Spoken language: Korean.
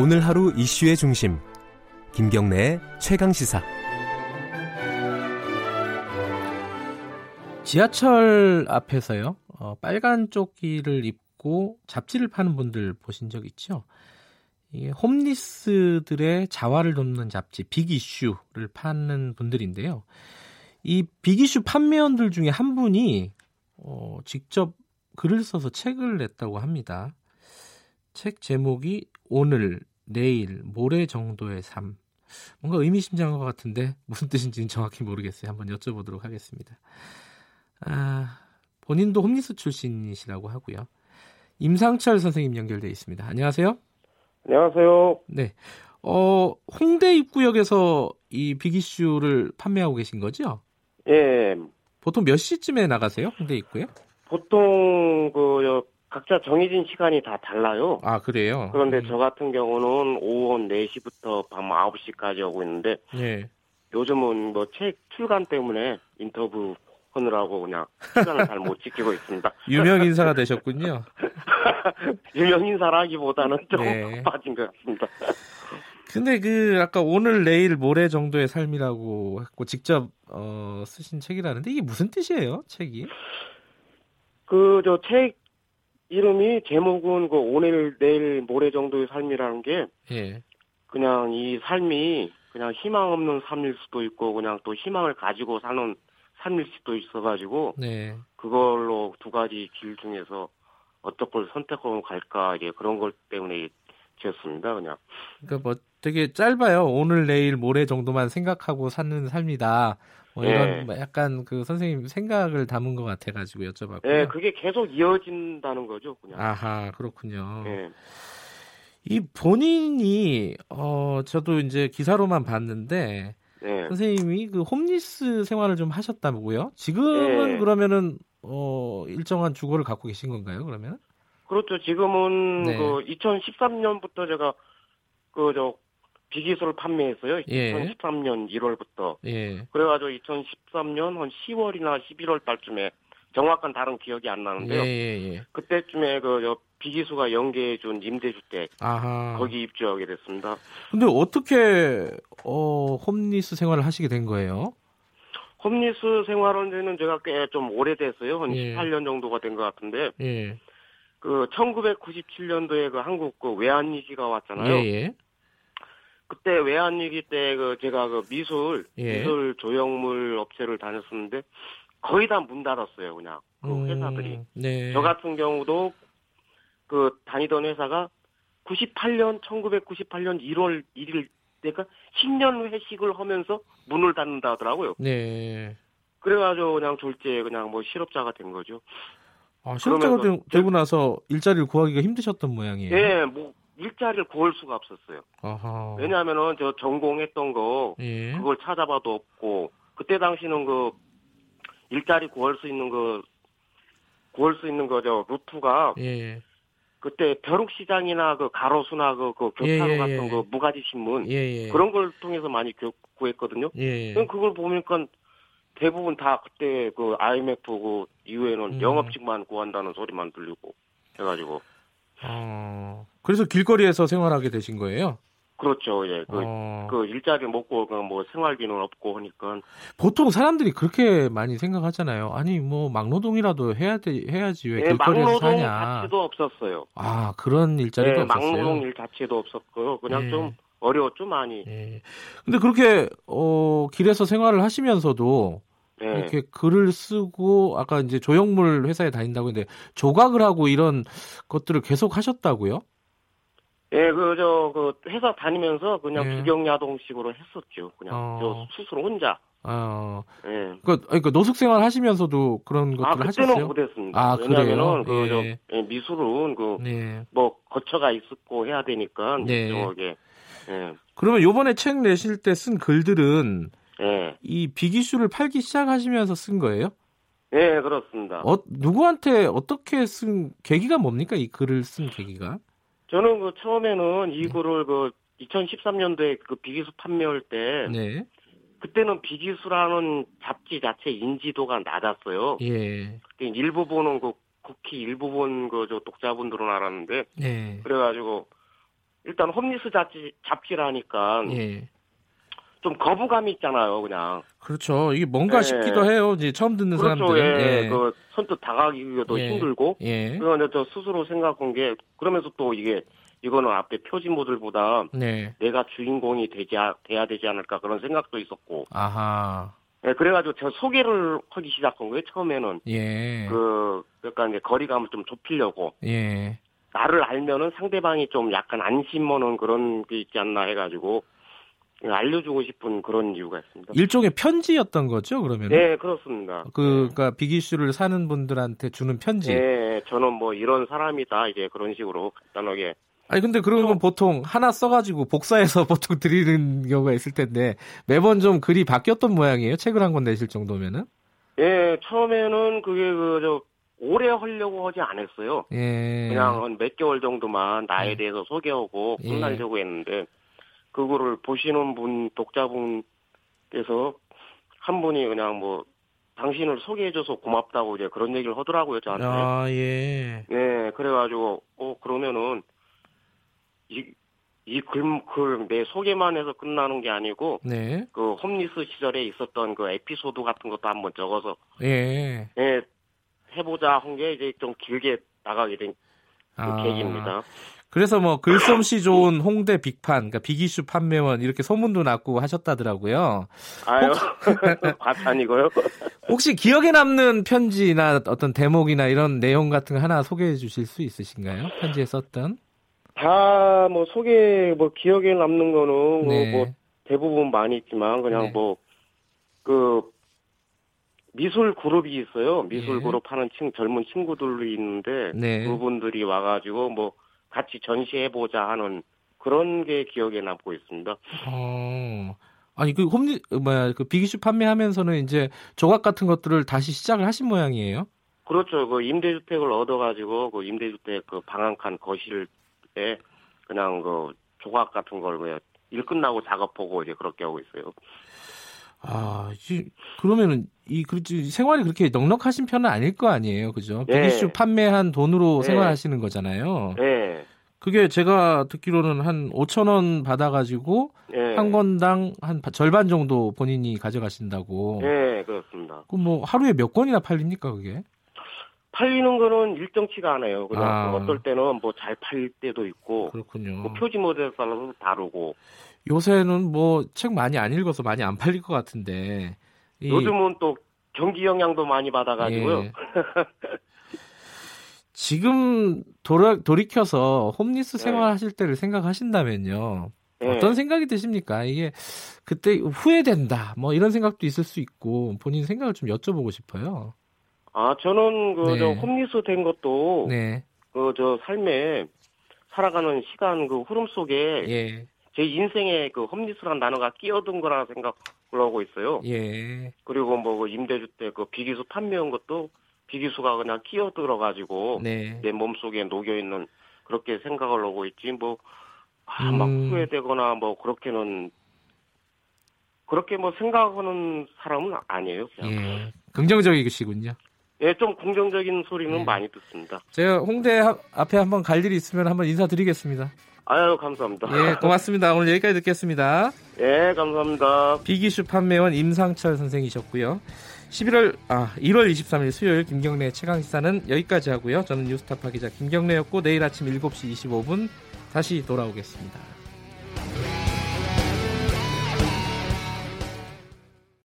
오늘 하루 이슈의 중심 김경래의 최강 시사 지하철 앞에서요 어, 빨간 조끼를 입고 잡지를 파는 분들 보신 적 있죠? 이게 홈리스들의 자화를 돕는 잡지 빅 이슈를 파는 분들인데요. 이 빅 이슈 판매원들 중에 한 분이 어, 직접 글을 써서 책을 냈다고 합니다. 책 제목이 오늘, 내일, 모레 정도의 삶. 뭔가 의미심장한 것 같은데 무슨 뜻인지는 정확히 모르겠어요. 한번 여쭤보도록 하겠습니다. 아, 본인도 홈리스 출신이시라고 하고요. 임상철 선생님 연결돼 있습니다. 안녕하세요. 안녕하세요. 네. 어, 홍대 입구역에서 이 빅이슈를 판매하고 계신 거죠? 예. 보통 몇 시쯤에 나가세요? 홍대 입구에? 보통 그 여, 각자 정해진 시간이 다 달라요. 아, 그래요? 그런데 음. 저 같은 경우는 오후 4시부터 밤 9시까지 하고 있는데 예. 요즘은 뭐 책 출간 때문에 인터뷰 하느라고 그냥 시간을 잘 못 지키고 있습니다. 유명 인사가 되셨군요. 유명 인사라기보다는 좀 네. 빠진 것 같습니다. 근데 그 아까 오늘 내일 모레 정도의 삶이라고 했고 직접 어, 쓰신 책이라는데 이게 무슨 뜻이에요? 책이? 그 저 책 이름이 제목은 그 오늘 내일 모레 정도의 삶이라는 게 예. 그냥 이 삶이 그냥 희망 없는 삶일 수도 있고 그냥 또 희망을 가지고 사는 삶일 수도 있어가지고 네. 그걸로 두 가지 길 중에서 어떤 걸 선택하고 갈까 이게 그런 것 때문에 지었습니다 그냥 그러니까 뭐 되게 짧아요. 오늘 내일 모레 정도만 생각하고 사는 삶이다. 뭐 이런 예. 뭐 약간 그 선생님 생각을 담은 것 같아가지고 여쭤봤고요. 예 그게 계속 이어진다는 거죠 그냥 아하 그렇군요. 예이 본인이 어 저도 이제 기사로만 봤는데 예. 선생님이 그 홈리스 생활을 좀 하셨다고요? 지금은 예. 그러면은 어 일정한 주거를 갖고 계신 건가요? 그러면? 그렇죠 지금은 네. 그 2013년부터 제가 그 저 비기술을 판매했어요 예. 2013년 1월부터 예. 그래가지고 2013년 한 10월이나 11월 달쯤에 정확한 다른 기억이 안 예, 나는데요. 예, 예. 그때쯤에 그저 비기수가 연계해준 임대주택 아하. 거기 입주하게 됐습니다. 근데 어떻게 어 홈리스 생활을 하시게 된 거예요? 홈리스 생활한 지는 제가 꽤 좀 오래됐어요. 한 예. 18년 정도가 된 것 같은데 예. 그 1997년도에 그 한국 그 외환위기가 예, 왔잖아요. 예. 그때 외환위기 때 그 제가 그 미술 예. 미술 조형물 업체를 다녔었는데 거의 다 문 닫았어요. 그냥 그 회사들이. 음, 네. 저 같은 경우도 그 다니던 회사가 98년 1998년 1월 1일 그러니까 10년 회식을 하면서 문을 닫는다 하더라고요. 네. 그래가지고 그냥 졸지에 그냥 뭐 실업자가 된 거죠. 아, 실업자가 되, 되고 나서 일자리를 구하기가 힘드셨던 모양이에요. 예, 뭐 일자리를 구할 수가 없었어요. 아하. 왜냐하면은 저 전공했던 거 예. 그걸 찾아봐도 없고 그때 당시는 그 일자리 구할 수 있는 그 구할 수 있는 거죠 루트가 예. 그때 벼룩시장이나 그 가로수나 그, 그 교타로 예, 예, 같은 예. 그 무가지 신문 예, 예. 그런 걸 통해서 많이 구- 구했거든요. 예. 그럼 그걸 보니까 대부분 다 그때 그 IMF 그 이후에는 음. 영업직만 구한다는 소리만 들리고 해가지고 어. 그래서 길거리에서 생활하게 되신 거예요? 그렇죠. 예. 그, 어. 그 일자리 먹고 그 뭐 생활비는 없고 하니까 보통 사람들이 그렇게 많이 생각하잖아요. 아니 뭐 막노동이라도 해야 돼 해야지 왜 예, 길거리에서 막노동 사냐. 자체도 없었어요. 아 그런 일자리도 예, 없었어요. 막노동 일 자체도 없었고요. 그냥 예. 좀 어려웠죠 많이. 예. 근데 그렇게 어 길에서 생활을 하시면서도 예. 이렇게 글을 쓰고 아까 이제 조형물 회사에 다닌다고 했는데 조각을 하고 이런 것들을 계속 하셨다고요? 예, 그, 저, 그, 회사 다니면서 그냥 예. 주경야동식으로 했었죠. 그냥, 어. 저, 스스로 혼자. 어, 예. 그, 그러니까 노숙 생활 하시면서도 그런 것들을 아, 그때는 하셨어요? 못했습니다. 아, 왜냐면은? 그, 저, 예. 예, 미술은 그, 네. 뭐, 거처가 있었고 해야 되니까, 네. 저게, 예, 그러면 요번에 책 내실 때 쓴 글들은 예, 이 비기슈를 팔기 시작하시면서 쓴 거예요? 예, 그렇습니다. 어, 누구한테 어떻게 쓴 계기가 뭡니까? 이 글을 쓴 계기가? 저는 그 처음에는 이 글을 그 2013년도에 그 비기수 판매할 때 네. 그때는 비기수라는 잡지 자체 인지도가 낮았어요. 예. 그때 일부 보는 그 국히 일부 본그저 독자분들은 알았는데 네. 그래가지고 일단 홈리스 잡지 잡지라니까 예. 좀 거부감이 있잖아요, 그냥. 그렇죠. 이게 뭔가 예. 싶기도 해요. 이제 처음 듣는 그렇죠, 사람들은. 예. 그 선뜻 다가기도 예. 힘들고. 예. 그런데 저 스스로 생각한 게 그러면서 또 이게 이거는 앞에 표지모들보다 네. 내가 주인공이 되지 아- 돼야 되지 않을까 그런 생각도 있었고. 아하. 예, 그래가지고 제가 소개를 하기 시작한 거예요. 처음에는 예. 그 약간 이제 거리감을 좀 좁히려고 예. 나를 알면은 상대방이 좀 약간 안심하는 그런 게 있지 않나 해가지고 알려주고 싶은 그런 이유가 있습니다. 일종의 편지였던 거죠, 그러면? 네, 그렇습니다. 그, 그니까, 비기슈를 사는 분들한테 주는 편지. 네, 저는 뭐 이런 사람이다 이제 그런 식으로 간단하게 아니, 근데 그런 건 보통 하나 써가지고 복사해서 보통 드리는 경우가 있을 텐데, 매번 좀 글이 바뀌었던 모양이에요? 책을 한 권 내실 정도면은? 예, 처음에는 그게 그, 저, 오래 하려고 하지 않았어요. 예. 그냥 한 몇 개월 정도만 나에 예. 대해서 소개하고 예. 끝나려고 했는데, 그거를 보시는 분, 독자분께서 한 분이 그냥 뭐, 당신을 소개해줘서 고맙다고 이제 그런 얘기를 하더라고요, 저한테. 아, 예. 네, 그래가지고, 어, 그러면은, 이, 이 글, 글, 내 소개만 해서 끝나는 게 아니고, 네. 그 홈리스 시절에 있었던 그 에피소드 같은 것도 한번 적어서 예. 예, 해보자 한 게 이제 좀 길게 나가게 된 그 아. 계기입니다. 그래서 뭐 글솜씨 좋은 홍대 빅판, 그러니까 비기슈 판매원 이렇게 소문도 났고 하셨다더라고요. 아유, 과찬이고요. 혹시 기억에 남는 편지나 어떤 대목이나 이런 내용 같은 거 하나 소개해 주실 수 있으신가요? 편지에 썼던? 다 뭐 소개 뭐 기억에 남는 거는 뭐, 네. 뭐 대부분 많이 있지만 그냥 네. 뭐그 미술 그룹이 있어요. 미술 예. 그룹 하는 친 젊은 친구들이 있는데 네. 그분들이 와가지고 뭐 같이 전시해보자 하는 그런 게 기억에 남고 있습니다. 어. 아니 그 홈리 뭐야 그 비기슈 판매하면서는 이제 조각 같은 것들을 다시 시작을 하신 모양이에요. 그렇죠. 그 임대주택을 얻어가지고 그 임대주택 그 방한칸 거실에 그냥 그 조각 같은 걸 왜 일 끝나고 작업하고 이제 그렇게 하고 있어요. 아, 이, 그러면은 이 그렇지 생활이 그렇게 넉넉하신 편은 아닐 거 아니에요, 그죠? 예. 비기슈 판매한 돈으로 예. 생활하시는 거잖아요. 네. 그게 제가 듣기로는 한 5천 원 받아가지고 네. 한 권당 한 바- 절반 정도 본인이 가져가신다고. 네, 그렇습니다. 그럼 뭐 하루에 몇 권이나 팔립니까 그게? 팔리는 거는 일정치가 않아요. 그냥 아. 어떨 때는 뭐 잘 팔릴 때도 있고, 그렇군요. 뭐 표지 모델 따라서 다르고, 요새는 뭐 책 많이 안 읽어서 많이 안 팔릴 것 같은데. 이- 요즘은 또 경기 영향도 많이 받아가지고요. 예. 지금 돌아, 돌이켜서 홈리스 네. 생활하실 때를 생각하신다면요. 네. 어떤 생각이 드십니까? 이게 그때 후회된다. 뭐 이런 생각도 있을 수 있고 본인 생각을 좀 여쭤보고 싶어요. 아, 저는 그, 네. 저, 홈리스 된 것도, 네. 그, 저, 삶에 살아가는 시간 그 흐름 속에 예. 제 인생에 그 홈리스라는 단어가 끼어든 거라 생각을 하고 있어요. 예. 그리고 뭐 그 임대주택 그 비기수 판매한 것도 비기수가 그냥 끼어들어 가지고 네. 내 몸속에 녹여 있는 그렇게 생각을 하고 있지, 뭐, 아, 막 음. 후회되거나 뭐 그렇게는, 그렇게 뭐 생각하는 사람은 아니에요. 그냥. 예. 긍정적이시군요. 예, 좀 긍정적인 소리는 예. 많이 듣습니다. 제가 홍대 하- 앞에 한번 갈 일이 있으면 한번 인사드리겠습니다. 아유, 감사합니다. 예, 고맙습니다. 오늘 여기까지 듣겠습니다. 예, 감사합니다. 비기슈 판매원 임상철 선생이셨고요. 11월 아 1월 23일 수요일 김경래 최강 시사는 여기까지 하고요. 저는 뉴스타파 기자 김경래였고 내일 아침 7시 25분 다시 돌아오겠습니다.